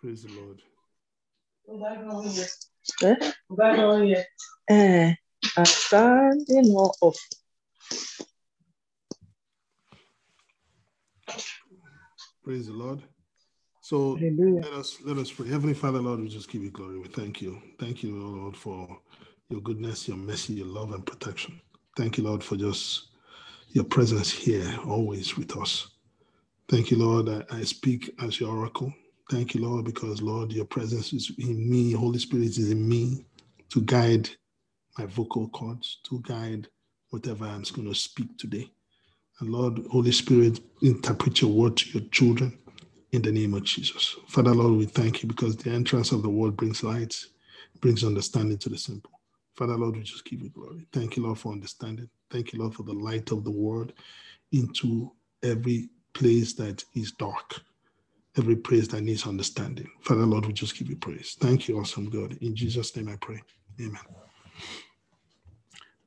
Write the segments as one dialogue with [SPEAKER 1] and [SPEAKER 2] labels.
[SPEAKER 1] Praise the Lord.
[SPEAKER 2] Eh, asante no of
[SPEAKER 1] Praise the Lord. So
[SPEAKER 2] Hallelujah.
[SPEAKER 1] let us let us pray. Heavenly Father, Lord, we just give you glory. We thank you. Thank you, Lord, for your goodness, your mercy, your love, and protection. Thank you, Lord, for just your presence here, always with us. Thank you, Lord. I, I speak as your oracle. Thank you, Lord, because Lord, your presence is in me. Holy Spirit is in me to guide my vocal cords, to guide whatever I'm going to speak today. And Lord, Holy Spirit, interpret your word to your children in the name of Jesus. Father, Lord, we thank you because the entrance of the word brings light, brings understanding to the simple. Father, Lord, we just give you glory. Thank you, Lord, for understanding. Thank you, Lord, for the light of the word into every place that is dark, every praise that needs understanding. Father, Lord, we just give you praise. Thank you, awesome God. In Jesus' name I pray. Amen.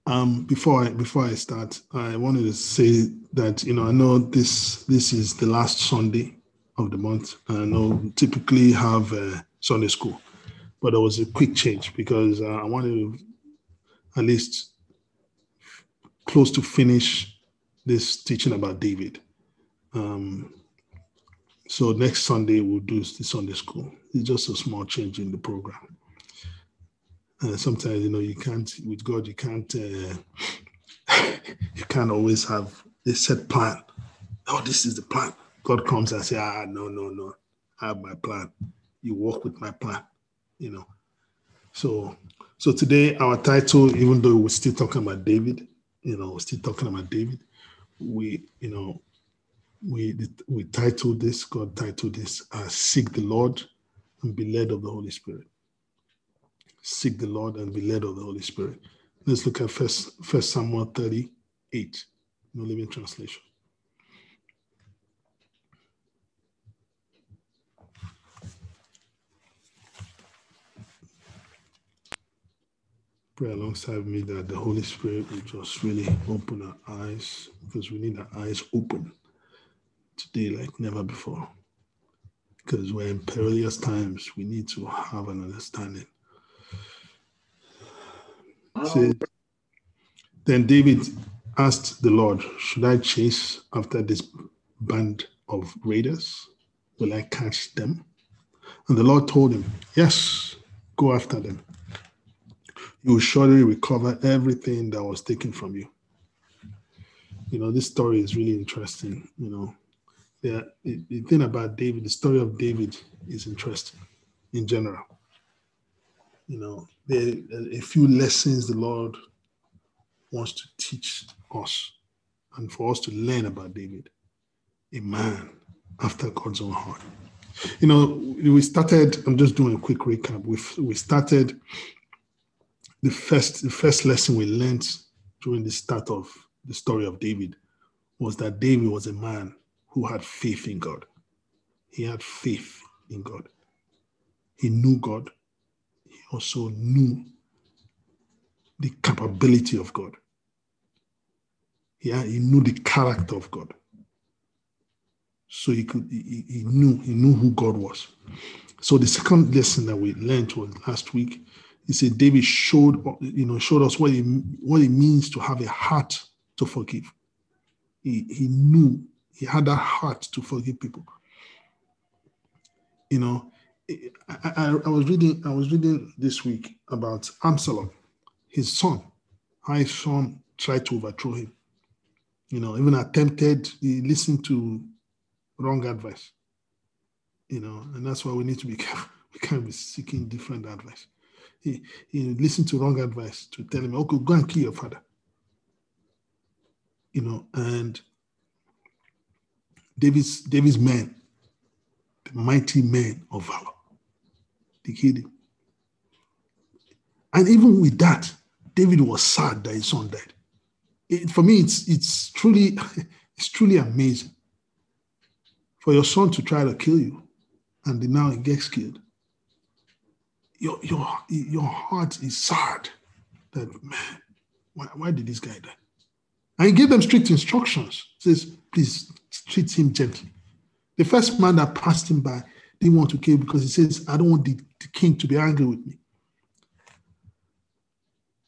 [SPEAKER 1] Um, before I before I start, I wanted to say that you know I know this this is the last Sunday of the month. I know typically have uh, Sunday school, but there was a quick change because uh, I wanted to at least close to finish this teaching about David. Um, so next Sunday we'll do the Sunday school. It's just a small change in the program. Sometimes you know you can't with God you can't uh, you can't always have a set plan. Oh, this is the plan. God comes and say, ah, no, no, no, I have my plan. You work with my plan, you know. So, so today our title, even though we're still talking about David, you know, we're still talking about David, we, you know, we we titled this, God titled this, uh, "Seek the Lord and be led of the Holy Spirit." Seek the Lord and be led of the Holy Spirit. Let's look at First First Samuel thirty-eight, New Living Translation. Pray alongside me that the Holy Spirit will just really open our eyes because we need our eyes open today like never before. Because we're in perilous times, we need to have an understanding. Um, Says, then David asked the Lord, Should I chase after this band of raiders? Will I catch them? And the Lord told him, Yes, go after them. You will surely recover everything that was taken from you. You know, this story is really interesting. You know, the, the thing about David, the story of David is interesting in general. You know, there are a few lessons the Lord wants to teach us and for us to learn about David, a man after God's own heart. You know, we started, I'm just doing a quick recap. We, we started the first the first lesson we learned during the start of the story of David was that David was a man who had faith in God. He had faith in God. He knew God. He also knew the capability of God. Yeah, he knew the character of God. So he could he, he knew he knew who God was. So the second lesson that we learned was last week he said David showed you know showed us what it what it means to have a heart to forgive. He he knew he had that heart to forgive people. You know, I, I, I was reading I was reading this week about Absalom, his son, his son tried to overthrow him. You know, even attempted, he listened to wrong advice. You know, and that's why we need to be careful. We can't be seeking different advice he, he listened to wrong advice to tell him, okay, go and kill your father. You know, and David's David's men, the mighty men of valor, they killed him. And even with that, David was sad that his son died. It, for me, it's it's truly it's truly amazing for your son to try to kill you, and now he gets killed your your your heart is sad that man, why, why did this guy die? And he gave them strict instructions. He says, please treat him gently. The first man that passed him by, didn't want to kill because he says, I don't want the, the king to be angry with me.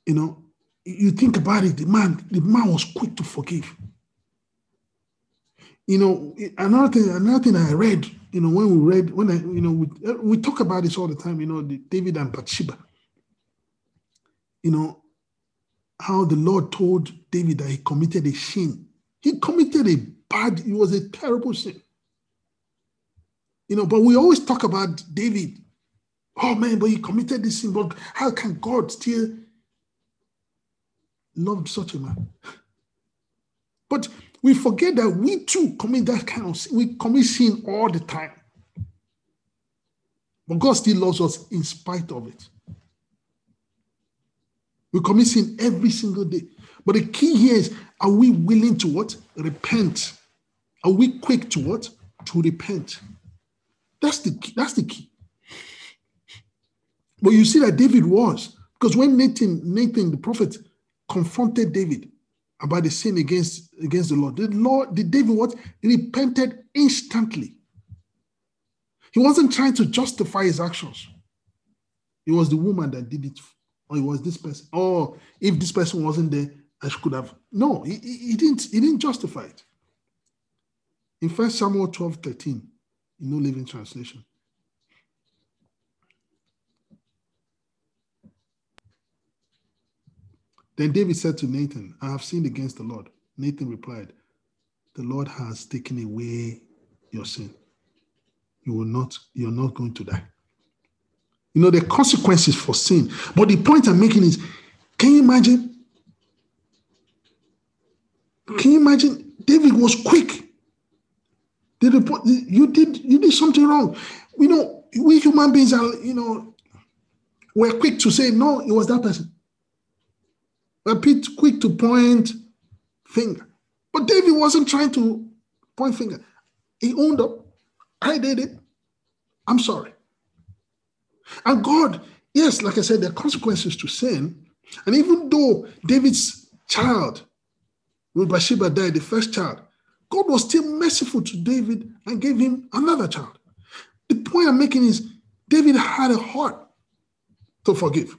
[SPEAKER 1] You know, you think about it, the man, the man was quick to forgive. You know, another thing, another thing I read, you know, when we read, when I, you know, we, we talk about this all the time, you know, the David and Bathsheba. You know, how the Lord told David that he committed a sin. He committed a bad, it was a terrible sin. You know, but we always talk about David. Oh man, but he committed this sin, but how can God still love such a man? But we forget that we too commit that kind of sin. We commit sin all the time. But God still loves us in spite of it. We commit sin every single day. But the key here is are we willing to what? Repent. Are we quick to what? To repent. That's the key. That's the key. But you see that David was, because when Nathan, Nathan the prophet, confronted David about the sin against, against the Lord, the Lord, did David what? Repented instantly. He wasn't trying to justify his actions. It was the woman that did it, or it was this person. Or if this person wasn't there, I could have. No, he, he didn't. He didn't justify it. In First Samuel 12, 13, in New Living Translation. Then David said to Nathan, I have sinned against the Lord. Nathan replied, The Lord has taken away your sin. You will not, you're not going to die. You know, the consequences for sin. But the point I'm making is, can you imagine? Can you imagine? David was quick report you did you did something wrong. You know, we human beings are, you know, we're quick to say, no, it was that person. We're quick to point finger. But David wasn't trying to point finger. He owned up. I did it. I'm sorry. And God, yes, like I said, there are consequences to sin. And even though David's child, with Bathsheba died, the first child, God was still merciful to David and gave him another child. The point I'm making is David had a heart to forgive,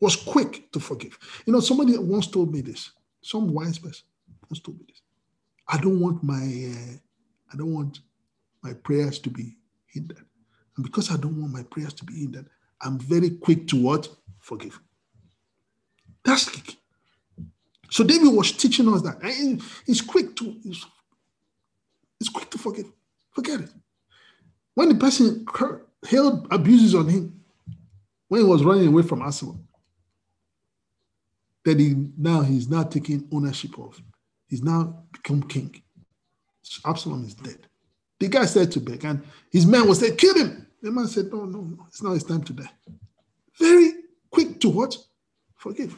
[SPEAKER 1] was quick to forgive. You know, somebody once told me this, some wise person once told me this. I don't want my uh, I don't want my prayers to be hindered. And because I don't want my prayers to be hindered, I'm very quick to what? Forgive. That's key. So David was teaching us that. And he's quick to it's quick to forgive. Forget it. When the person held abuses on him, when he was running away from Absalom, that he now he's now taking ownership of. He's now become king. Absalom is dead. The guy said to beg, and his man was saying, kill him. The man said, No, no, no, it's not his time to die. Very quick to what? Forgive.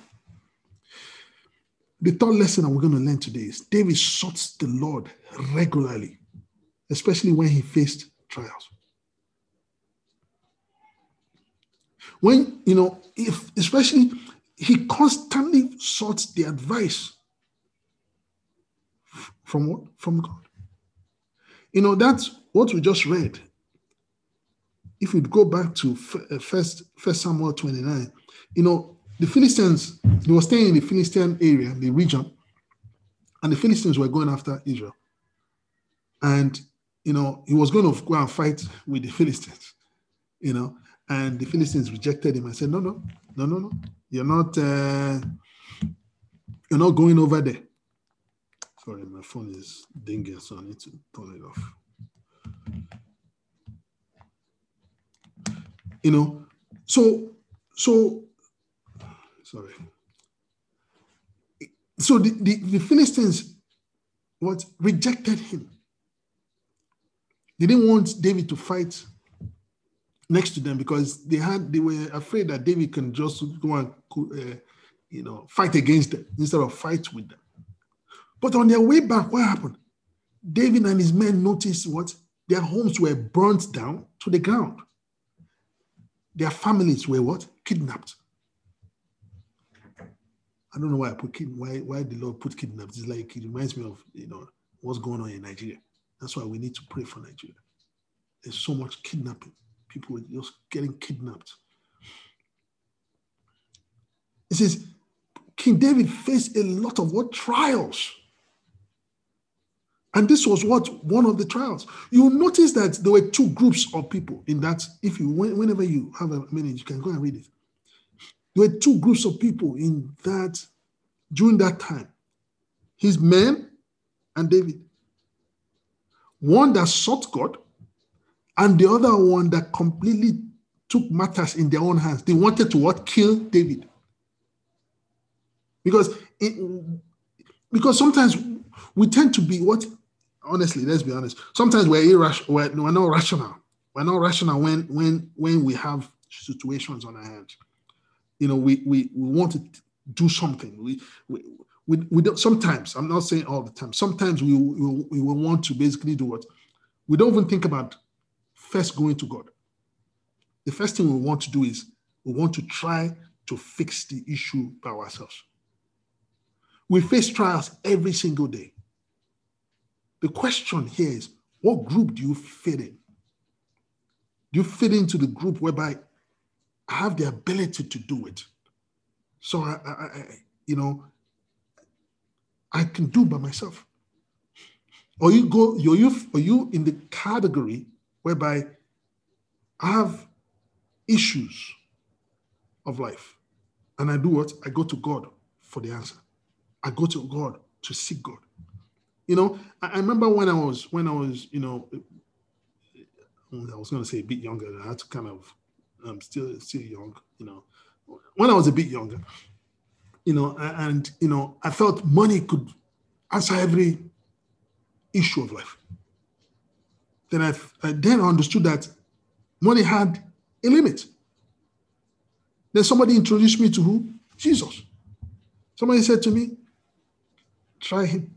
[SPEAKER 1] The third lesson that we're going to learn today is David sought the Lord regularly, especially when he faced trials. When, you know, if especially he constantly sought the advice from what? From God. You know, that's what we just read. If we go back to uh, first, first Samuel 29, you know, the Philistines, they were staying in the Philistine area, the region, and the Philistines were going after Israel. And, you know, he was going to go and fight with the Philistines, you know, and the Philistines rejected him and said, no, no, no, no, no, you're not, uh, you're not going over there. Sorry, my phone is dinging, so I need to turn it off. You know, so, so Sorry. So the, the, the Philistines what rejected him. They didn't want David to fight next to them because they had they were afraid that David can just go and uh, you know fight against them instead of fight with them. But on their way back, what happened? David and his men noticed what their homes were burnt down to the ground. Their families were what kidnapped. I don't know why I put kid, why why the Lord put kidnapped. It's like it reminds me of you know what's going on in Nigeria. That's why we need to pray for Nigeria. there's so much kidnapping. People are just getting kidnapped. It says King David faced a lot of what trials. And this was what one of the trials. You'll notice that there were two groups of people in that. If you, whenever you have a minute, you can go and read it. There were two groups of people in that during that time his men and David. One that sought God, and the other one that completely took matters in their own hands. They wanted to what? Kill David. Because it, because sometimes we tend to be what honestly, let's be honest. Sometimes we're irrational, we're, we're not rational. We're not rational when when when we have situations on our hands. You know, we we, we want to do something. We, we we, we don't sometimes, I'm not saying all the time, sometimes we, we, we will want to basically do what? We don't even think about first going to God. The first thing we want to do is we want to try to fix the issue by ourselves. We face trials every single day. The question here is what group do you fit in? Do you fit into the group whereby I have the ability to do it? So I, I, I you know, I can do by myself. Or you go, you're you, are you in the category whereby I have issues of life. And I do what? I go to God for the answer. I go to God to seek God. You know, I, I remember when I was when I was, you know, I was going to say a bit younger. I had to kind of, I'm still still young. You know, when I was a bit younger, you know, and you know, I felt money could answer every issue of life. Then I, I then understood that money had a limit. Then somebody introduced me to who? Jesus. Somebody said to me, try him.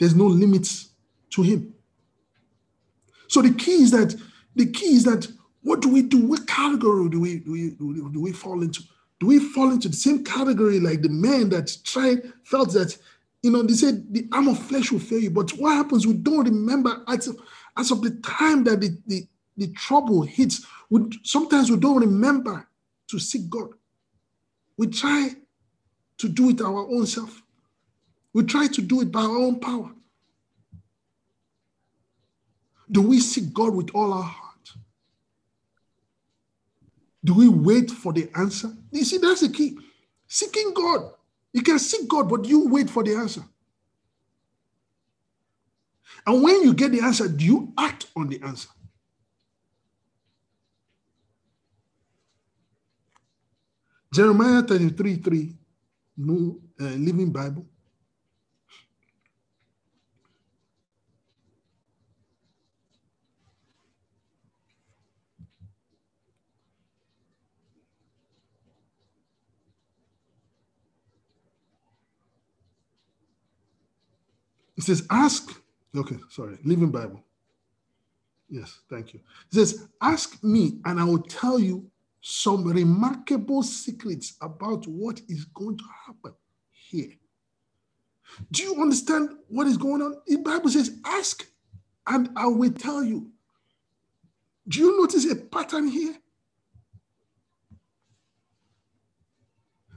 [SPEAKER 1] There's no limits to him. So the key is that the key is that what do we do? What category do we do we, do we fall into? Do we fall into the same category like the man that tried felt that you know they said the arm of flesh will fail you, but what happens? We don't remember as of, as of the time that the, the, the trouble hits. We, sometimes we don't remember to seek God. We try to do it our own self. We try to do it by our own power. Do we seek God with all our heart? Do we wait for the answer? You see, that's the key. Seeking God. You can seek God, but you wait for the answer. And when you get the answer, do you act on the answer? Jeremiah 33 3, New uh, Living Bible. It says, ask. Okay, sorry, Living Bible. Yes, thank you. It says, ask me, and I will tell you some remarkable secrets about what is going to happen here. Do you understand what is going on? The Bible says, ask, and I will tell you. Do you notice a pattern here?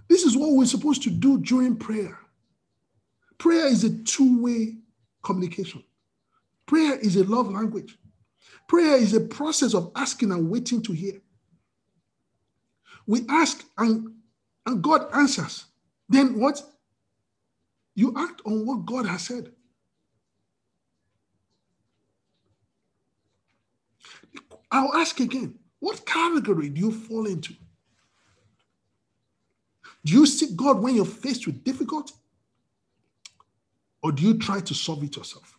[SPEAKER 1] This is what we're supposed to do during prayer. Prayer is a two way communication. Prayer is a love language. Prayer is a process of asking and waiting to hear. We ask and, and God answers. Then what? You act on what God has said. I'll ask again what category do you fall into? Do you seek God when you're faced with difficulty? Or do you try to solve it yourself?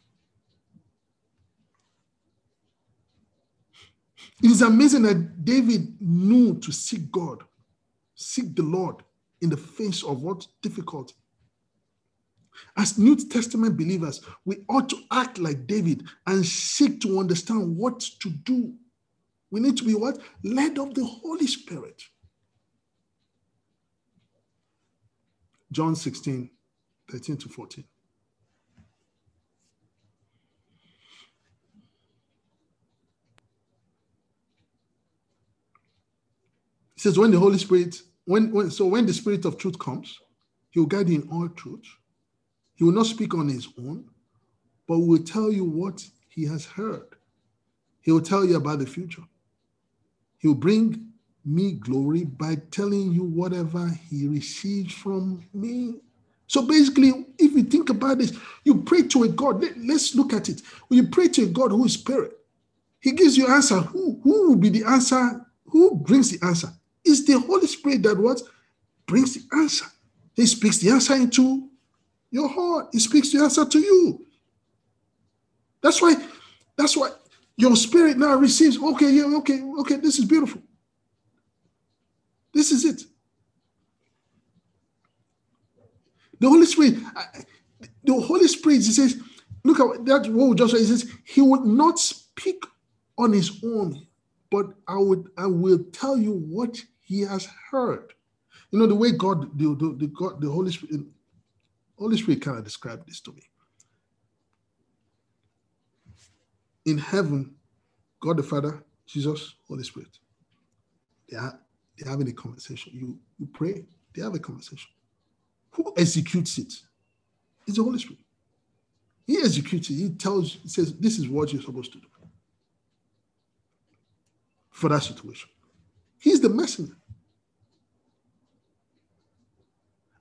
[SPEAKER 1] It is amazing that David knew to seek God, seek the Lord in the face of what difficulty. As New Testament believers, we ought to act like David and seek to understand what to do. We need to be what? Led of the Holy Spirit. John 16, 13 to 14. Says, when the Holy Spirit, when, when so when the Spirit of truth comes, he will guide you in all truth. He will not speak on his own, but will tell you what he has heard. He will tell you about the future. He will bring me glory by telling you whatever he receives from me. So basically, if you think about this, you pray to a God. Let, us look at it. When you pray to a God who is spirit, he gives you answer. Who, who will be the answer? Who brings the answer? It's the Holy Spirit that what brings the answer. He speaks the answer into your heart. He speaks the answer to you. That's why, that's why your spirit now receives, okay, yeah, okay, okay, this is beautiful. This is it. The Holy Spirit, the Holy Spirit, he says, look at that what just. He says, He would not speak on his own, but I would I will tell you what he has heard. You know, the way God, the, the, the God, the Holy Spirit, Holy Spirit kind of described this to me. In heaven, God the Father, Jesus, Holy Spirit, they are they're having a conversation. You, you pray, they have a conversation. Who executes it? It's the Holy Spirit. He executes it. He tells, he says, this is what you're supposed to do for that situation. He's the messenger.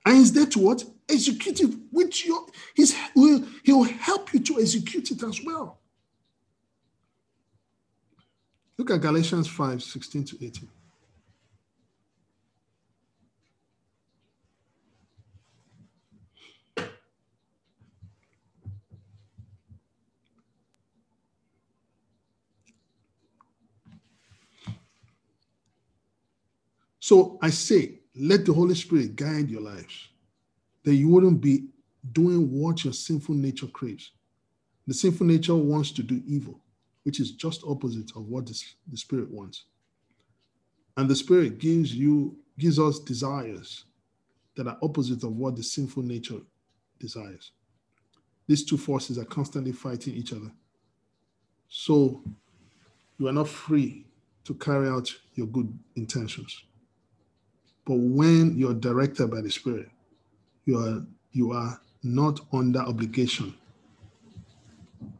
[SPEAKER 1] And he's there to what? Execute it, which your, he's will he will help you to execute it as well. Look at Galatians 5, 16 to 18. So I say, let the Holy Spirit guide your lives, that you wouldn't be doing what your sinful nature craves. The sinful nature wants to do evil, which is just opposite of what the Spirit wants. And the Spirit gives you gives us desires that are opposite of what the sinful nature desires. These two forces are constantly fighting each other. So you are not free to carry out your good intentions. But when you're directed by the Spirit, you are you are not under obligation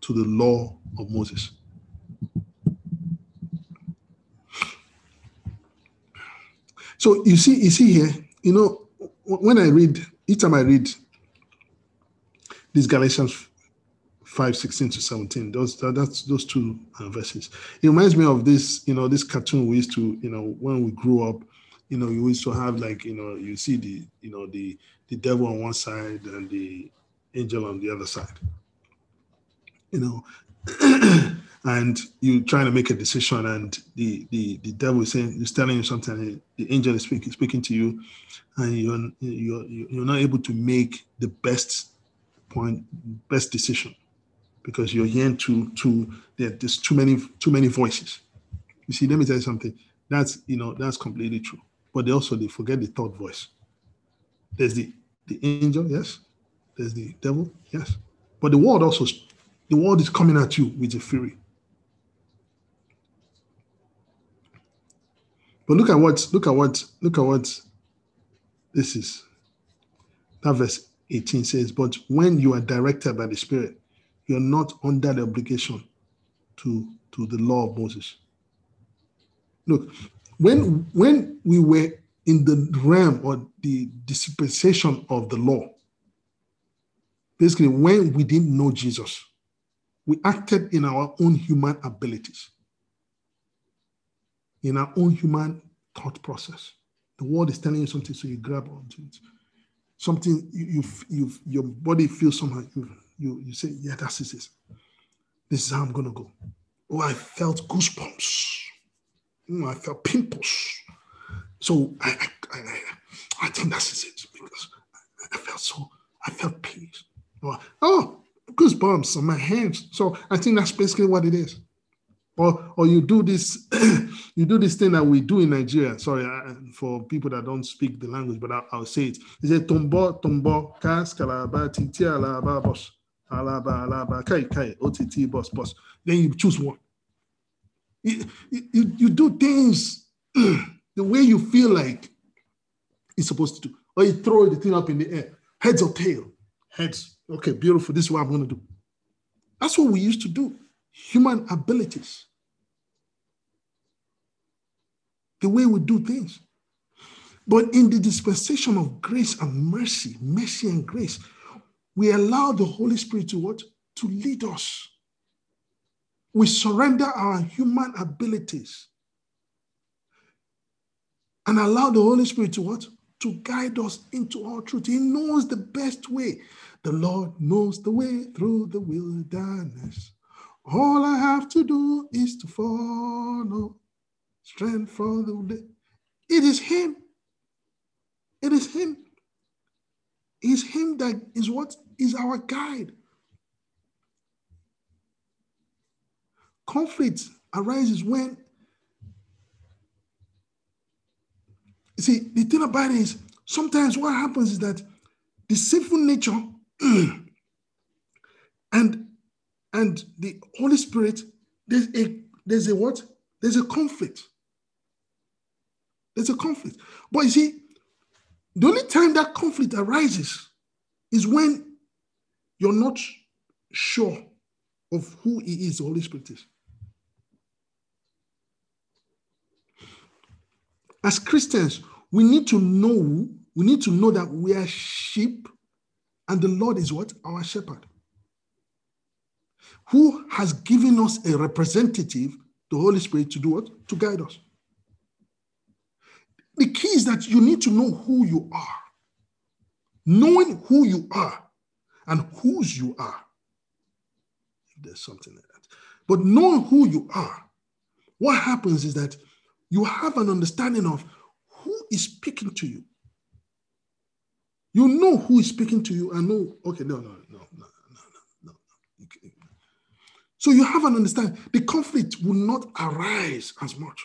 [SPEAKER 1] to the law of Moses. So you see, you see here, you know, when I read, each time I read these Galatians 5, 16 to 17, those that's those two verses. It reminds me of this, you know, this cartoon we used to, you know, when we grew up, you know, you used to have like, you know, you see the, you know, the the devil on one side and the angel on the other side. You know, and you're trying to make a decision, and the the the devil is saying is telling you something, the angel is speaking speaking to you, and you're you're you're not able to make the best point, best decision, because you're hearing too too there's too many too many voices. You see, let me tell you something. That's you know that's completely true but they also they forget the third voice. There's the the angel, yes. There's the devil, yes. But the world also, the world is coming at you with a fury. But look at what, look at what, look at what this is. That verse 18 says, But when you are directed by the Spirit, you're not under the obligation to, to the law of Moses. Look, when when we were in the realm or the dispensation of the law, basically when we didn't know Jesus, we acted in our own human abilities, in our own human thought process. The world is telling you something, so you grab onto it. Something you, you, you your body feels somehow. You, you, you say, yeah, that's it. This is how I'm gonna go. Oh, I felt goosebumps. Mm, I felt pimples. So I, I, I, I think that's it because I felt so, I felt peace. Oh, goosebumps on my hands. So I think that's basically what it is. Or, or you do this, you do this thing that we do in Nigeria. Sorry for people that don't speak the language, but I, will say it. It's a tombo, tombo, kas, kalaba, titi, alaba, boss, alaba, alaba, kai, kai, OTT, boss, boss. Then you choose one. You, you, you do things the way you feel like it's supposed to do. Or you throw the thing up in the air, heads or tail? Heads. Okay, beautiful. This is what I'm going to do. That's what we used to do. Human abilities. The way we do things. But in the dispensation of grace and mercy, mercy and grace, we allow the Holy Spirit to what? To lead us. We surrender our human abilities and allow the Holy Spirit to what? To guide us into all truth. He knows the best way. The Lord knows the way through the wilderness. All I have to do is to follow. Strength for the day. It is Him. It is Him. It's Him that is what is our guide. Conflict arises when you see the thing about it is sometimes what happens is that the sinful nature and and the Holy Spirit, there's a there's a what? There's a conflict. There's a conflict. But you see, the only time that conflict arises is when you're not sure of who he is, the Holy Spirit is. As Christians, we need to know, we need to know that we are sheep and the Lord is what? Our shepherd. Who has given us a representative, the Holy Spirit, to do what? To guide us. The key is that you need to know who you are. Knowing who you are and whose you are. There's something like that. But knowing who you are, what happens is that you have an understanding of who is speaking to you. You know who is speaking to you and know, okay, no, no, no, no, no, no, no. So you have an understanding. The conflict will not arise as much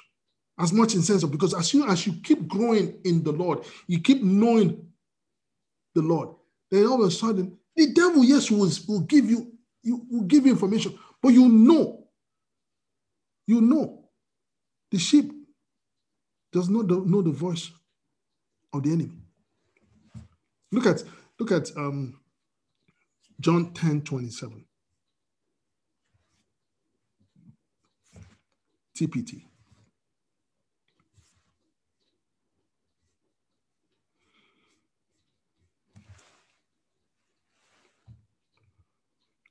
[SPEAKER 1] as much in sense of because as soon as you keep growing in the Lord, you keep knowing the Lord, then all of a sudden the devil, yes, will, will give you, you will give you information, but you know, you know, the sheep does not know the voice of the enemy. Look at look at um, John 10 27. TPT.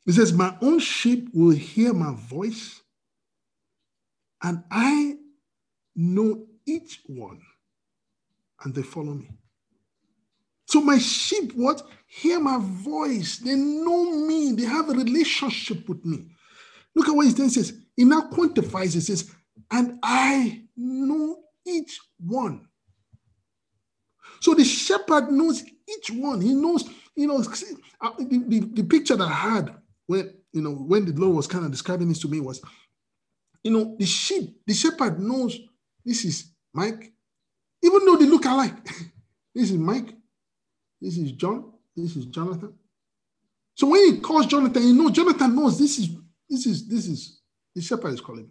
[SPEAKER 1] He says, My own sheep will hear my voice, and I know each one, and they follow me. So my sheep, what? Hear my voice. They know me. They have a relationship with me. Look at what he then says. He now quantifies it. says, and I know each one. So the shepherd knows each one. He knows, you know, uh, the, the, the picture that I had when you know when the Lord was kind of describing this to me was, you know, the sheep, the shepherd knows this is Mike, even though they look alike. this is Mike, this is John, this is Jonathan. So when he calls Jonathan, you know Jonathan knows this is this is this is the shepherd is calling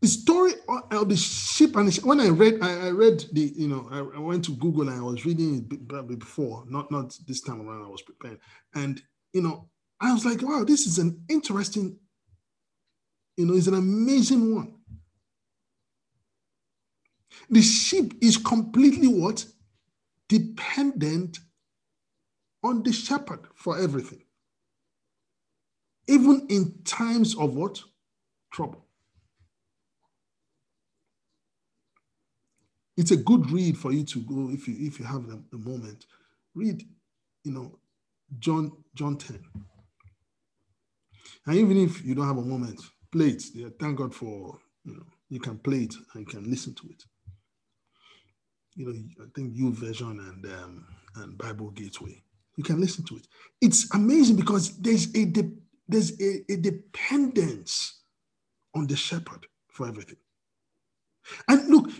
[SPEAKER 1] the story of the sheep and the sheep, when I read, I, I, read the, you know, I, I, went to Google and I was reading it before, not not this time around. I was prepared, and you know, I was like, wow, this is an interesting, you know, it's an amazing one. The sheep is completely what dependent on the shepherd for everything, even in times of what trouble. it's a good read for you to go if you if you have the, the moment. Read, you know, John John 10. And even if you don't have a moment, play it. Yeah, thank God for you know you can play it and you can listen to it. You know, I think YouVersion and um, and Bible Gateway. You can listen to it. It's amazing because there's a de- there's a, a dependence on the shepherd for everything. And look,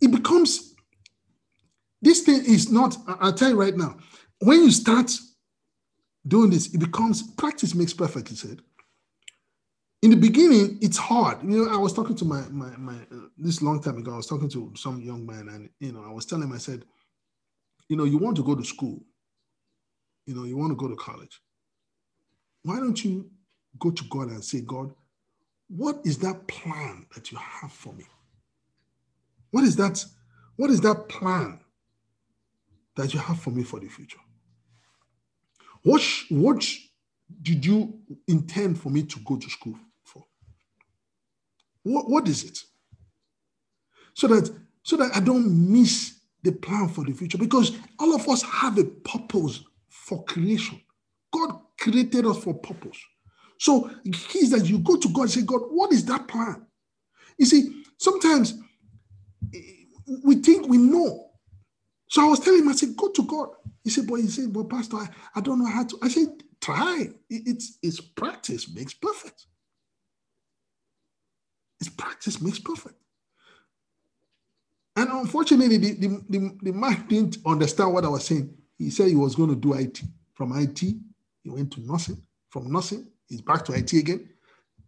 [SPEAKER 1] it becomes this thing is not, I'll tell you right now, when you start doing this, it becomes practice makes perfect, he said. In the beginning, it's hard. You know, I was talking to my my my uh, this long time ago, I was talking to some young man, and you know, I was telling him, I said, you know, you want to go to school, you know, you want to go to college. Why don't you go to God and say, God, what is that plan that you have for me? What is that? What is that plan that you have for me for the future? What, what did you intend for me to go to school for? What, what is it? So that so that I don't miss the plan for the future because all of us have a purpose for creation. God created us for purpose. So the key that you go to God and say, God, what is that plan? You see, sometimes eh, we think we know. So I was telling him, I said, go to God. He said, but he said, but Pastor, I, I don't know how to. I said, try. It's, it's practice makes perfect. It's practice makes perfect. And unfortunately, the, the, the, the man didn't understand what I was saying. He said he was going to do IT. From IT, he went to nursing. From nursing, he's back to IT again.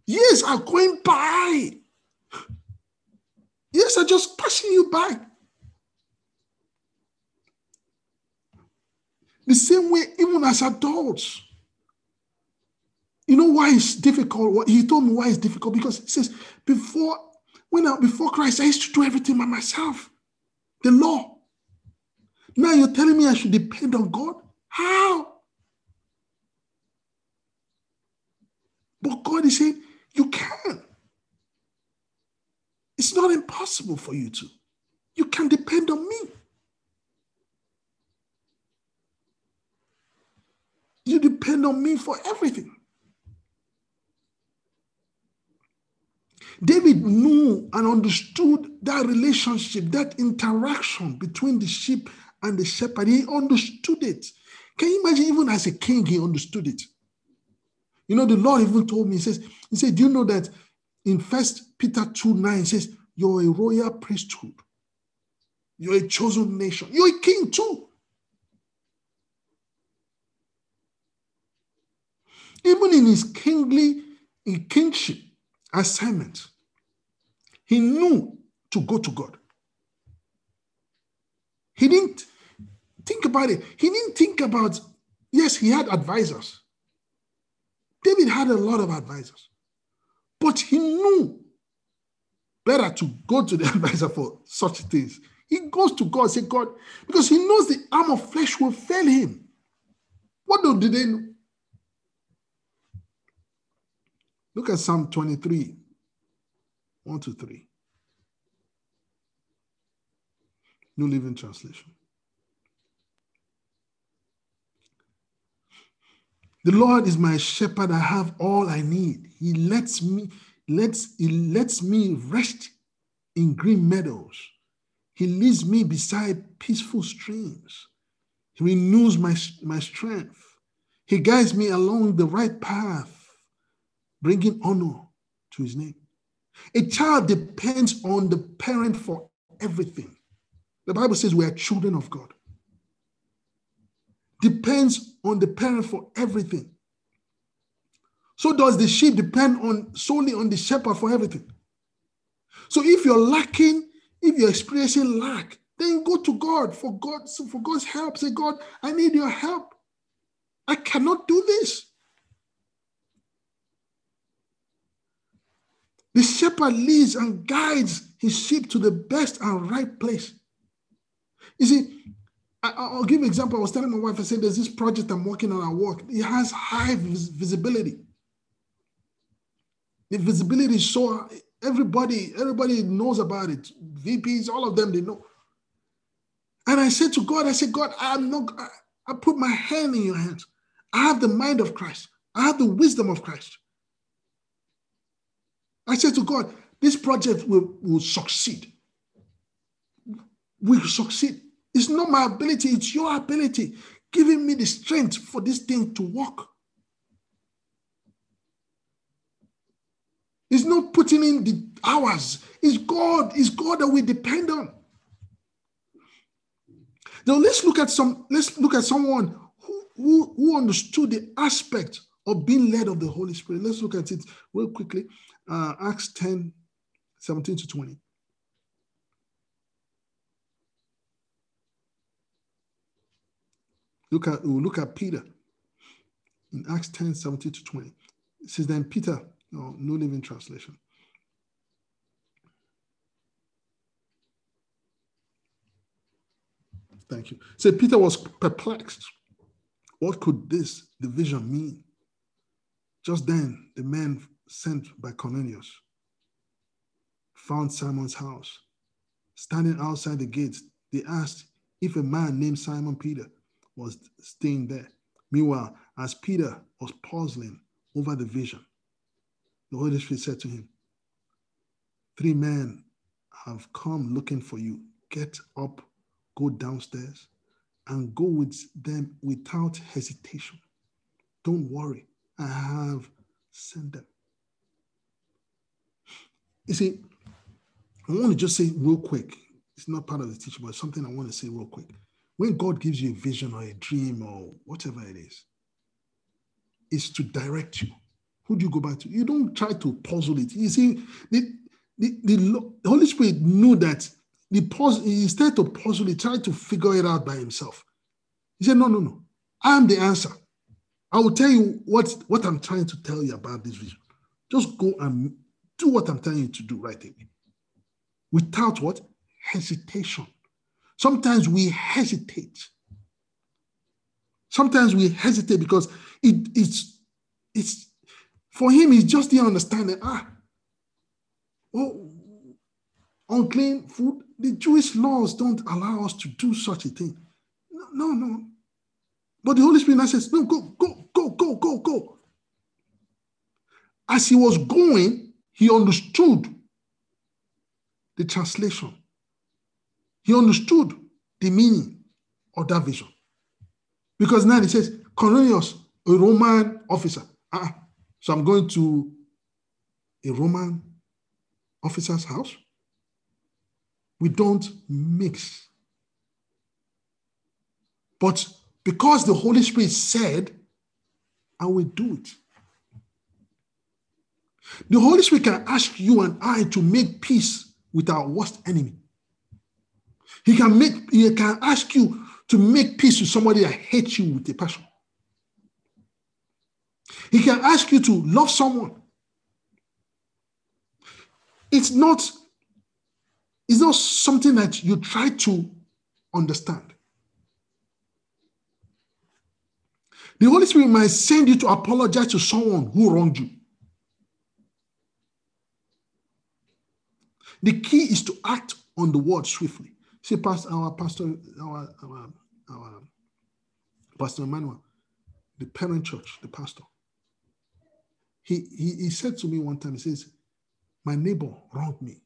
[SPEAKER 1] Years are going by. Yes, I'm just passing you by. The same way, even as adults. You know why it's difficult? He told me why it's difficult because he says, before when I, before Christ, I used to do everything by myself. The law. Now you're telling me I should depend on God? How? But God is saying, you can. It's not impossible for you to. You can depend on me. You depend on me for everything. David knew and understood that relationship, that interaction between the sheep and the shepherd. He understood it. Can you imagine, even as a king, he understood it? You know, the Lord even told me, He says, He said, Do you know that in First Peter 2 9 says, You're a royal priesthood, you're a chosen nation, you're a king too. Even in his kingly in kingship, assignment. He knew to go to God. He didn't think about it. He didn't think about, yes, he had advisors. David had a lot of advisors, but he knew better to go to the advisor for such things. He goes to God, say, God, because he knows the arm of flesh will fail him. What do they know? Look at Psalm 23, 1 to 3. New Living Translation. The Lord is my shepherd. I have all I need. He lets me, lets, he lets me rest in green meadows. He leads me beside peaceful streams. He renews my, my strength. He guides me along the right path bringing honor to his name. A child depends on the parent for everything. The Bible says we are children of God. Depends on the parent for everything. So does the sheep depend on solely on the shepherd for everything. So if you're lacking, if you're experiencing lack, then go to God for God for God's help. Say, God, I need your help. I cannot do this. The shepherd leads and guides his sheep to the best and right place. You see, I, will give an example. I was telling my wife, I said, there's this project I'm working on at work. It has high vis- visibility. The visibility is so everybody, everybody knows about it. VPs, all of them, they know. And I said to God, I said, God, I'm not, I, I put my hand in your hands. I have the mind of Christ. I have the wisdom of Christ. I said to God, this project will, will succeed. Will succeed. It's not my ability, it's your ability giving me the strength for this thing to work. It's not putting in the hours. It's God. It's God that we depend on. Now let's look at some. Let's look at someone who, who, who understood the aspect of being led of the Holy Spirit. Let's look at it real quickly. Uh, Acts 10, 17 to 20. Look at look at Peter in Acts 10, 17 to 20. It says, Then Peter, no, no living translation. Thank you. So Peter was perplexed. What could this division mean? Just then, the men sent by Cornelius found Simon's house. Standing outside the gates, they asked if a man named Simon Peter was staying there. Meanwhile, as Peter was puzzling over the vision, the Holy Spirit said to him, Three men have come looking for you. Get up, go downstairs, and go with them without hesitation. Don't worry, I have sent them. You see, I want to just say real quick, it's not part of the teaching, but something I want to say real quick. When God gives you a vision or a dream or whatever it is, is to direct you. Who do you go back to? You don't try to puzzle it. You see, the, the, the, Holy Spirit knew that the puzzle, instead of puzzle, he tried to figure it out by himself. He said, No, no, no. I am the answer. I will tell you what, what I'm trying to tell you about this vision. Just go and do what I'm telling you to do right away. Without what? Hesitation. Sometimes we hesitate. Sometimes we hesitate because it, it's it's for him, he just the understanding. ah, well, unclean food, the Jewish laws don't allow us to do such a thing. No, no, no. But the Holy Spirit now says, no, go, go, go, go, go, go. As he was going, he understood the translation he understood the meaning of that vision. Because now he says, Cornelius, a Roman officer. Ah, so I'm going to a Roman officer's house. We don't mix. But because the Holy Spirit said, I will do it. The Holy Spirit can ask you and I to make peace with our worst enemy. He can make, he can ask you to make peace with somebody that hates you with a passion. He can ask you to love someone. It's not, it's not something that you try to understand. The Holy Spirit might send you to apologize to someone who wronged you. The key is to act on the word swiftly. See, pastor, our pastor, our, our, our Pastor Emmanuel, the parent church, the pastor, he, he, he said to me one time, he says, my neighbor wronged me.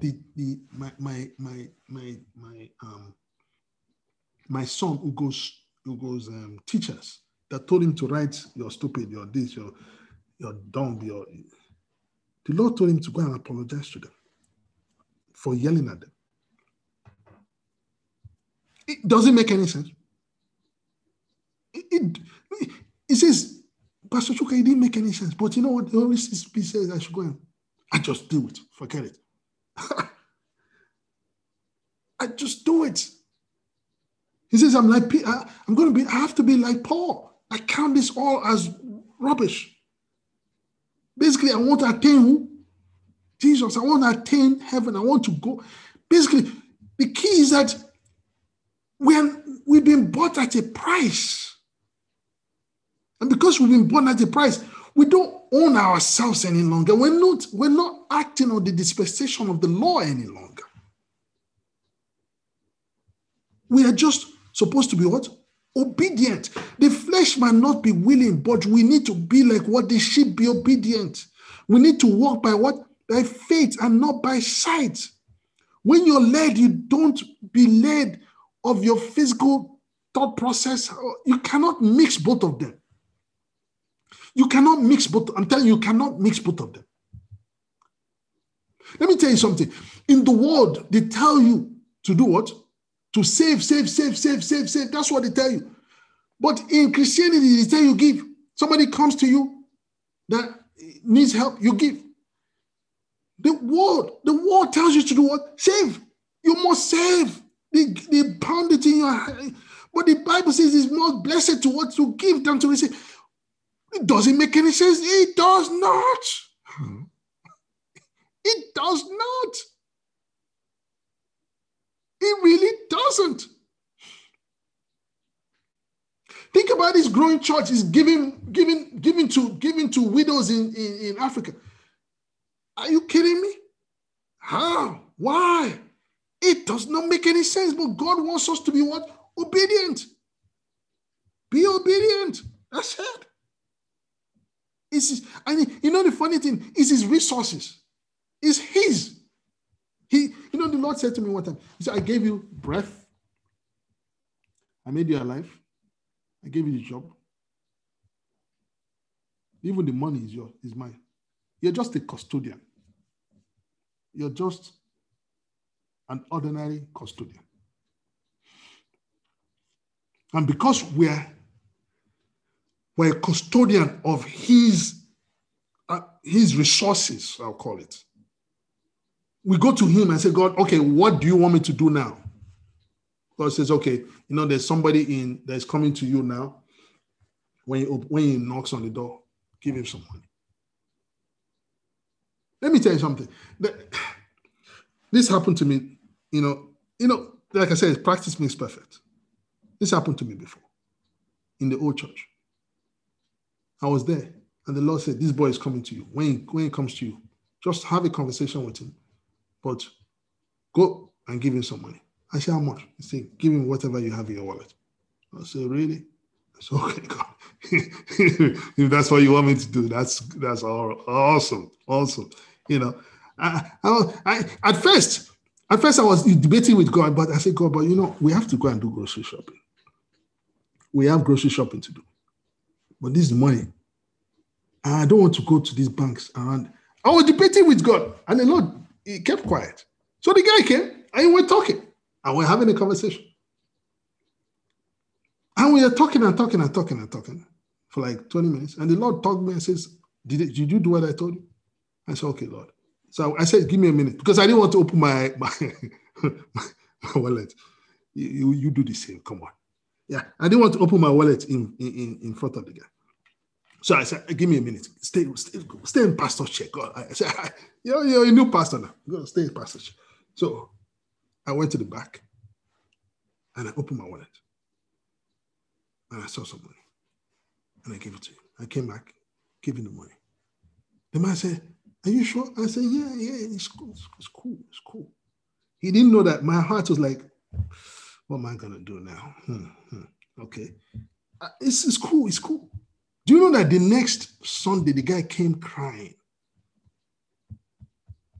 [SPEAKER 1] The, the, my, my, my, my, my, um, my son who goes, who goes um, teachers that told him to write You're stupid, you're this, you're, you're dumb, your, the Lord told him to go and apologize to them for yelling at them. It doesn't make any sense. It, it, it says, Pastor Chuka, it didn't make any sense. But you know what? The Holy Spirit says I should go and I just do it. Forget it. I just do it. He says, I'm like, I'm going to be, I have to be like Paul. I count this all as rubbish. Basically, I want to attain who? Jesus. I want to attain heaven. I want to go. Basically, the key is that when we've been bought at a price. And because we've been bought at a price, we don't own ourselves any longer. We're not, we're not acting on the dispensation of the law any longer. We are just supposed to be what? Obedient. The flesh might not be willing, but we need to be like what the sheep be obedient. We need to walk by what? By faith and not by sight. When you're led, you don't be led of your physical thought process. You cannot mix both of them. You cannot mix both. I'm telling you, you cannot mix both of them. Let me tell you something. In the world, they tell you to do what? To save, save, save, save, save, save. That's what they tell you. But in Christianity, they tell you give. Somebody comes to you that needs help, you give. The word, the word tells you to do what? Save. You must save. They, they pound it in your hand. But the Bible says it's more blessed to what to give than to receive. It doesn't make any sense. It does not. It does not. It really doesn't. Think about this growing church is giving, giving, giving to giving to widows in, in, in Africa. Are you kidding me? How? Why? It does not make any sense, but God wants us to be what? Obedient. Be obedient. That's it. It's his, and you know the funny thing is his resources. It's his. He, you know, the Lord said to me one time, He said, I gave you breath. I made you alive. I gave you the job. Even the money is yours, is mine. You're just a custodian. You're just an ordinary custodian. And because we're, we're a custodian of his, uh, his resources, I'll call it, we go to him and say, God, okay, what do you want me to do now? God says, okay, you know, there's somebody in that's coming to you now. When he, when he knocks on the door, give him some money. Let me tell you something. This happened to me, you know, you know, like I said, practice makes perfect. This happened to me before in the old church. I was there, and the Lord said, This boy is coming to you. When he, when he comes to you, just have a conversation with him, but go and give him some money. I said, How much? He said, Give him whatever you have in your wallet. I said, Really? I said, Okay, God. if that's what you want me to do, that's that's all awesome. Awesome. You know, I, I, I, at first, at first I was debating with God, but I said, God, but you know, we have to go and do grocery shopping. We have grocery shopping to do. But this is money. I don't want to go to these banks around. I was debating with God, and the Lord he kept quiet. So the guy came and we were talking, and we are having a conversation. And we are talking and talking and talking and talking for like 20 minutes. And the Lord talked me and says, did, it, did you do what I told you? I said, Okay, Lord. So I said, Give me a minute because I didn't want to open my, my, my wallet. You, you, do the same. Come on. Yeah, I didn't want to open my wallet in, in, in front of the guy. So I said, give me a minute. Stay, stay, stay in pastor's chair. God. I said, you're, you're a new pastor now. Go stay in pastor's chair. So I went to the back and I opened my wallet. And I saw some money. And I gave it to him. I came back, him the money. The man said, Are you sure? I said, Yeah, yeah, it's cool. It's, cool. It's cool. He didn't know that my heart was like, what am I gonna do now? Hmm, hmm. Okay, uh, it's, it's cool. It's cool. Do you know that the next Sunday the guy came crying?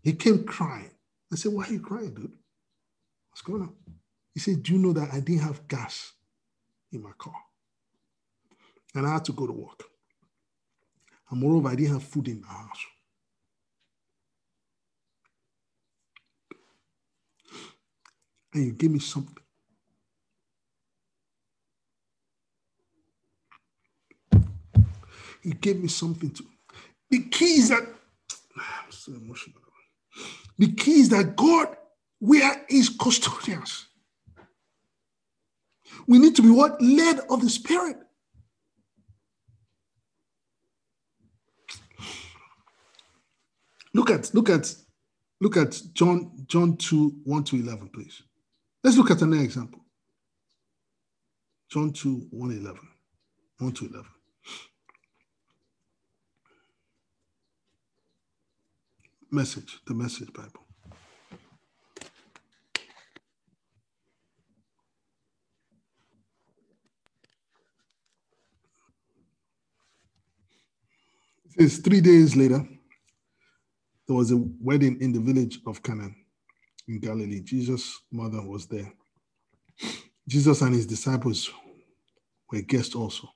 [SPEAKER 1] He came crying. I said, "Why are you crying, dude? What's going on?" He said, "Do you know that I didn't have gas in my car, and I had to go to work, and moreover, I didn't have food in my house." And you give me something He gave me something to. The key is that I'm so emotional. The key is that God, we are His custodians. We need to be what led of the Spirit. Look at look at look at John John 2 1 to 11, please. Let's look at another example. John 2 1 11. 1 to 11. message, the message Bible. It says three days later, there was a wedding in the village of Canaan in Galilee. Jesus' mother was there. Jesus and his disciples were guests also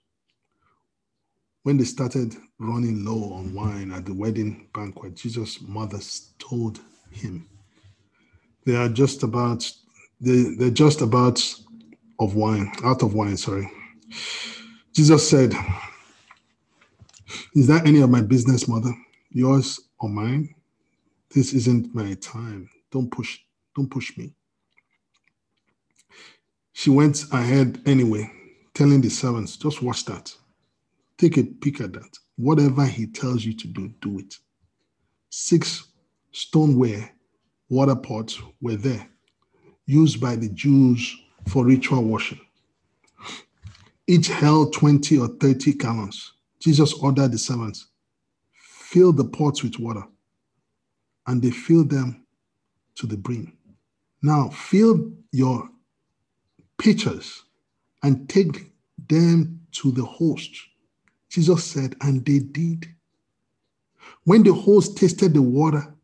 [SPEAKER 1] when they started running low on wine at the wedding banquet, Jesus' mother told him, They are just about, they, they're just about of wine, out of wine, sorry. Jesus said, Is that any of my business, mother? Yours or mine? This isn't my time. Don't push, don't push me. She went ahead anyway, telling the servants, just watch that. Take a peek at that. Whatever he tells you to do, do it. Six stoneware water pots were there, used by the Jews for ritual washing. Each held 20 or 30 gallons. Jesus ordered the servants, fill the pots with water, and they filled them to the brim. Now fill your pitchers and take them to the host. Jesus said, and they did. When the host tasted the water,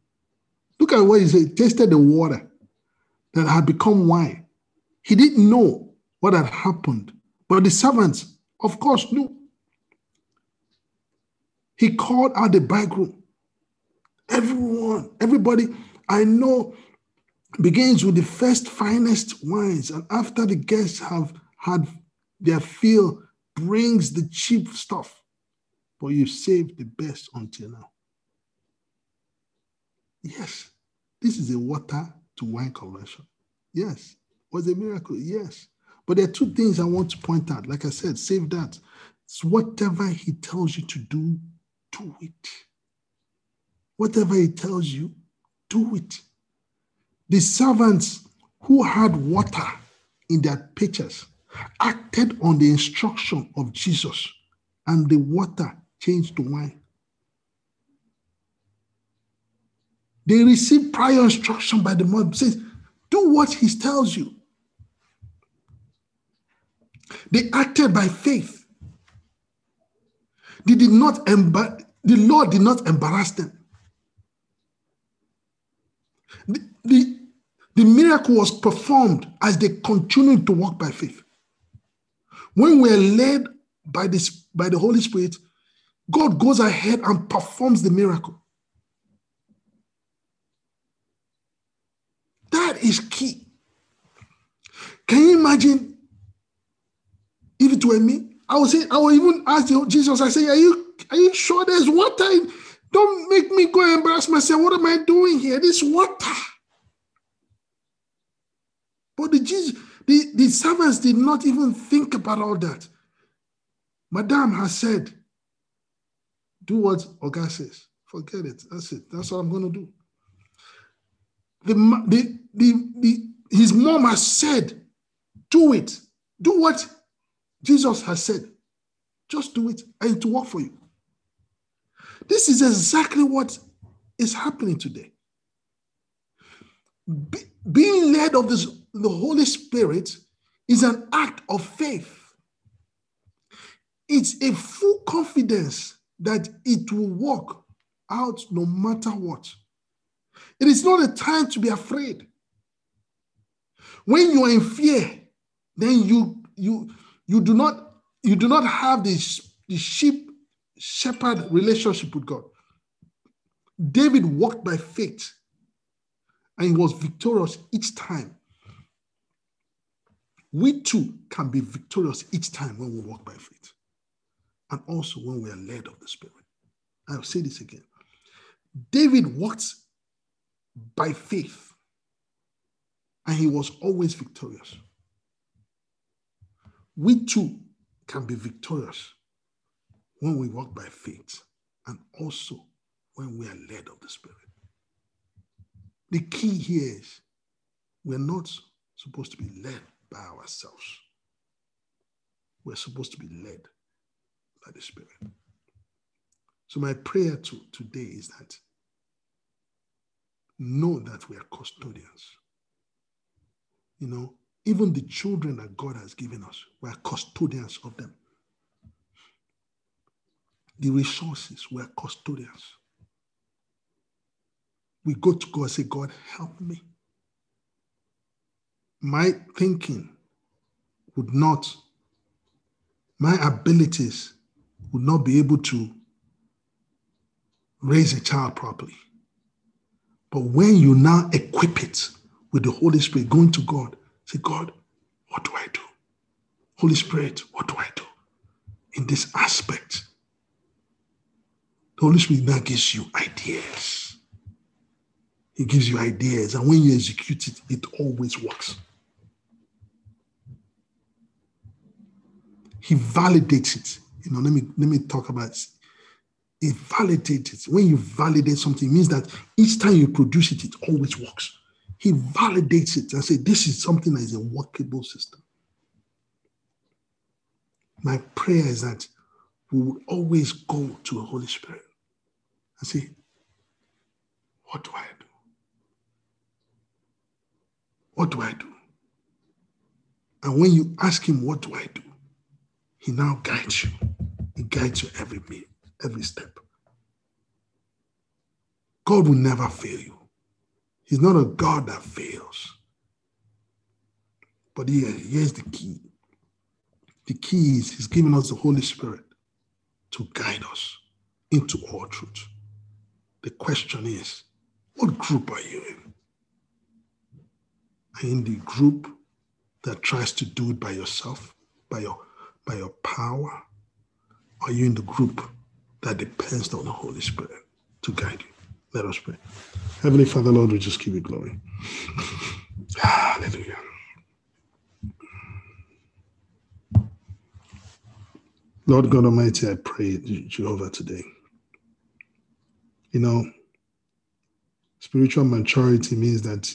[SPEAKER 1] look at what he said, tasted the water that had become wine. He didn't know what had happened, but the servants, of course, knew. He called out the bridegroom. Everyone, everybody I know begins with the first finest wines, and after the guests have had their fill, brings the cheap stuff. But you've saved the best until now. Yes, this is a water to wine conversion. Yes. Was a miracle? Yes. But there are two things I want to point out. Like I said, save that. It's whatever he tells you to do, do it. Whatever he tells you, do it. The servants who had water in their pitchers acted on the instruction of Jesus, and the water changed to wine. They received prior instruction by the mother. Says, do what he tells you. They acted by faith. They did not embar- the Lord did not embarrass them. The, the, miracle was performed as they continued to walk by faith. When we're led by, this, by the Holy Spirit, God goes ahead and performs the miracle. That is key. Can you imagine if it were me? I would say, I would even ask Jesus, I say, Are you are you sure there's water? Don't make me go and embarrass myself. What am I doing here? This water. But the Jesus, the, the servants did not even think about all that. Madame has said, do what Oga says. Forget it. That's it. That's what I'm going to do. The, the, the, the, his mom has said, do it. Do what Jesus has said. Just do it and it will work for you. This is exactly what is happening today. Be, being led of this, the Holy Spirit is an act of faith. It's a full confidence that it will work out no matter what. It is not a time to be afraid. When you are in fear, then you you you do not you do not have this the sheep shepherd relationship with God. David walked by faith and he was victorious each time. We too can be victorious each time when we walk by faith and also when we are led of the Spirit. I'll say this again. David walked by faith and he was always victorious. We too can be victorious when we walk by faith and also when we are led of the Spirit. The key here is we're not supposed to be led by ourselves. We're supposed to be led by the Spirit. So, my prayer to, today is that know that we are custodians. You know, even the children that God has given us, we are custodians of them. The resources, we are custodians. We go to God say, God, help me. My thinking would not, my abilities would not be able to raise a child properly. But when you now equip it with the Holy Spirit, going to God, say, God, what do I do? Holy Spirit, what do I do? in this aspect. The Holy Spirit now gives you ideas. He gives you ideas, and when you execute it, it always works. He validates it. You know, let me let me talk about it. It validates it. When you validate something, it means that each time you produce it, it always works. He validates it and say, this is something that is a workable system. My prayer is that we will always go to the Holy Spirit and say, What do I do? What do I do? And when you ask him, What do I do? He now guides you. He guides you every minute, every step. God will never fail you. He's not a God that fails. But here, here's the key. The key is He's given us the Holy Spirit to guide us into all truth. The question is, what group are you in? Are you in the group that tries to do it by yourself, by your, by your power? Are you in the group that depends on the Holy Spirit to guide you? Let us pray. Heavenly Father, Lord, we just give you glory. Hallelujah. Lord God Almighty, I pray, Jehovah, today. You know, spiritual maturity means that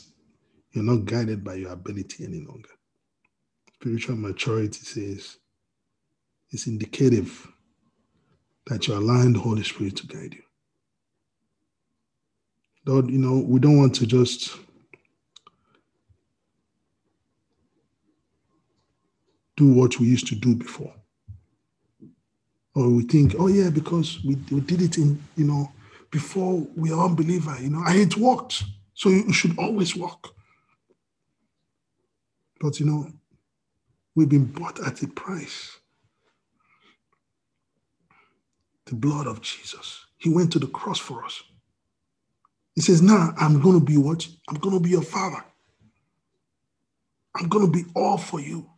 [SPEAKER 1] you're not guided by your ability any longer. Spiritual maturity says it's indicative that you're allowing the Holy Spirit to guide you. Lord, you know, we don't want to just do what we used to do before. Or we think, oh yeah, because we, we did it in, you know, before we are unbeliever, you know, and it worked. So it should always work. But you know, we've been bought at a price. The blood of Jesus. He went to the cross for us. He says, Now I'm going to be what? I'm going to be your father. I'm going to be all for you.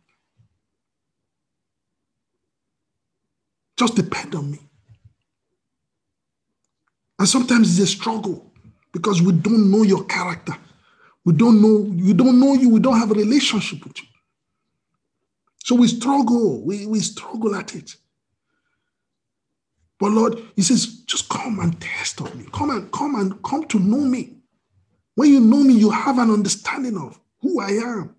[SPEAKER 1] Just depend on me. And sometimes it's a struggle because we don't know your character. We don't know, you don't know you, we don't have a relationship with you. So we struggle, we, we struggle at it. But Lord, He says, just come and test of me. Come and come and come to know me. When you know me, you have an understanding of who I am.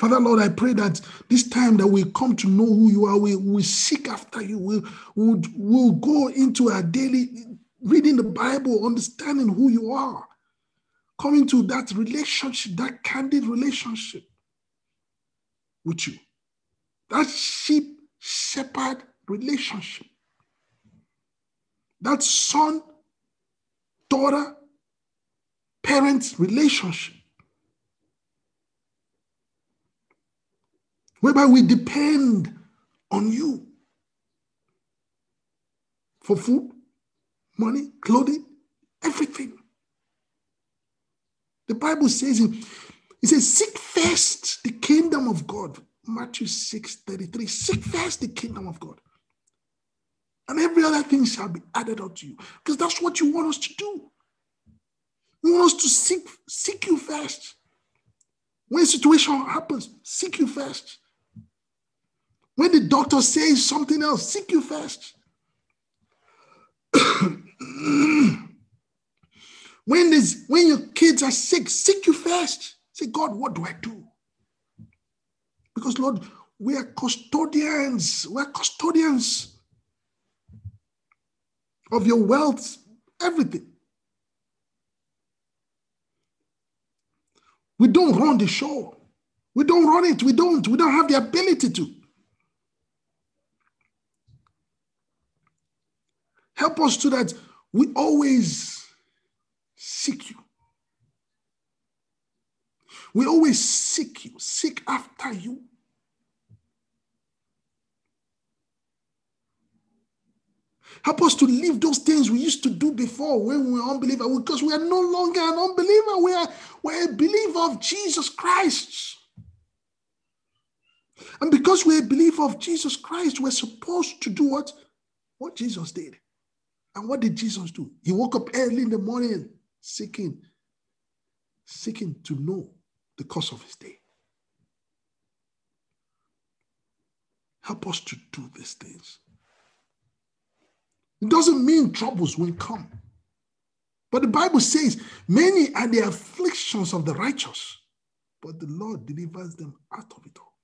[SPEAKER 1] Father Lord, I pray that this time that we come to know who you are, we we seek after you. We will we'll go into our daily reading the Bible, understanding who you are, coming to that relationship, that candid relationship with you, that sheep shepherd relationship, that son daughter parent relationship. Whereby we depend on you for food, money, clothing, everything. The Bible says it says, seek first the kingdom of God. Matthew 6 33. Seek first the kingdom of God. And every other thing shall be added unto you. Because that's what you want us to do. You want us to seek, seek you first. When a situation happens, seek you first. When the doctor says something else, seek you first. when this, when your kids are sick, seek you first. Say, God, what do I do? Because Lord, we are custodians. We are custodians of your wealth, everything. We don't run the show. We don't run it. We don't. We don't have the ability to. Help us so that we always seek you. We always seek you, seek after you. Help us to leave those things we used to do before when we were unbeliever because we are no longer an unbeliever. We are, we're a believer of Jesus Christ. And because we're a believer of Jesus Christ, we're supposed to do what? What Jesus did. And what did Jesus do? He woke up early in the morning seeking, seeking to know the course of his day. Help us to do these things. It doesn't mean troubles won't come. But the Bible says, many are the afflictions of the righteous, but the Lord delivers them out of it all.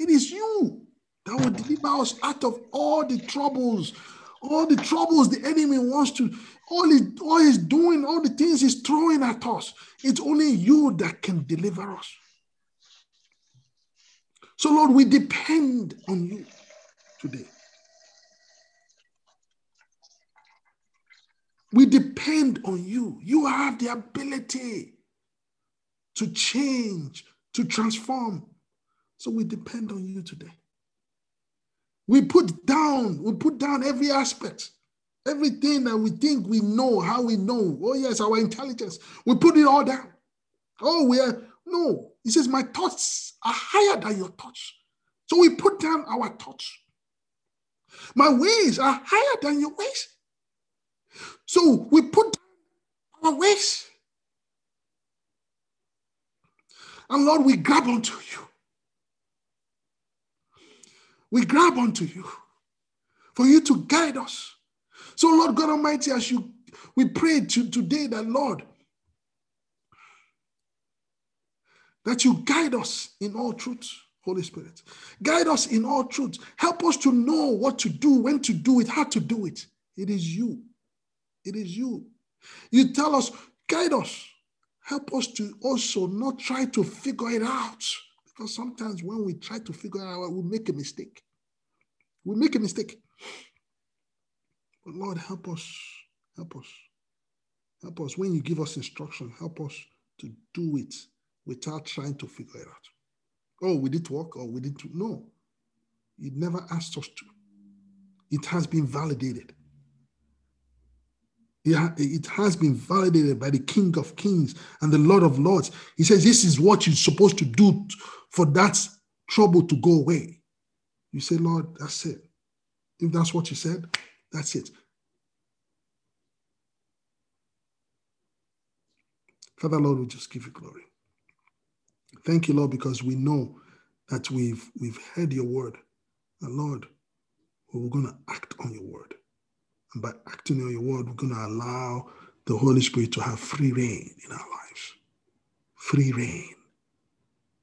[SPEAKER 1] It is you that will deliver us out of all the troubles, all the troubles the enemy wants to, all, he, all he's doing, all the things he's throwing at us. It's only you that can deliver us. So, Lord, we depend on you today. We depend on you. You have the ability to change, to transform. So we depend on you today. We put down, we put down every aspect, everything that we think we know, how we know. Oh, yes, our intelligence. We put it all down. Oh, we are, no. He says, My thoughts are higher than your thoughts. So we put down our thoughts. My ways are higher than your ways. So we put down our ways. And Lord, we grab onto you. We grab onto you for you to guide us. So, Lord God Almighty, as you we pray to, today that, Lord, that you guide us in all truth, Holy Spirit. Guide us in all truth. Help us to know what to do, when to do it, how to do it. It is you. It is you. You tell us, guide us. Help us to also not try to figure it out. Because sometimes when we try to figure out, we make a mistake. We make a mistake. But Lord, help us. Help us. Help us. When you give us instruction, help us to do it without trying to figure it out. Oh, we did work or we didn't. No. You never asked us to. It has been validated. Yeah it has been validated by the King of Kings and the Lord of Lords. He says, This is what you're supposed to do for that trouble to go away. You say, Lord, that's it. If that's what you said, that's it. Father, Lord, we just give you glory. Thank you, Lord, because we know that we've we've heard your word. And Lord, we're going to act on your word. And by acting on your word, we're going to allow the Holy Spirit to have free reign in our lives, free reign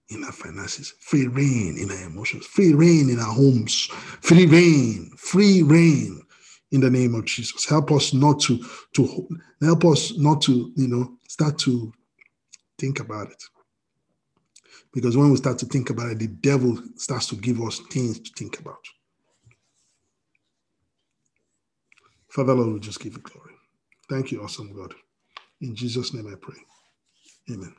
[SPEAKER 1] in our finances, free reign in our emotions, free reign in our homes, free reign, free reign in the name of Jesus. Help us not to, to help us not to, you know, start to think about it. Because when we start to think about it, the devil starts to give us things to think about. Father, Lord, we just give you glory. Thank you, awesome God. In Jesus' name I pray. Amen.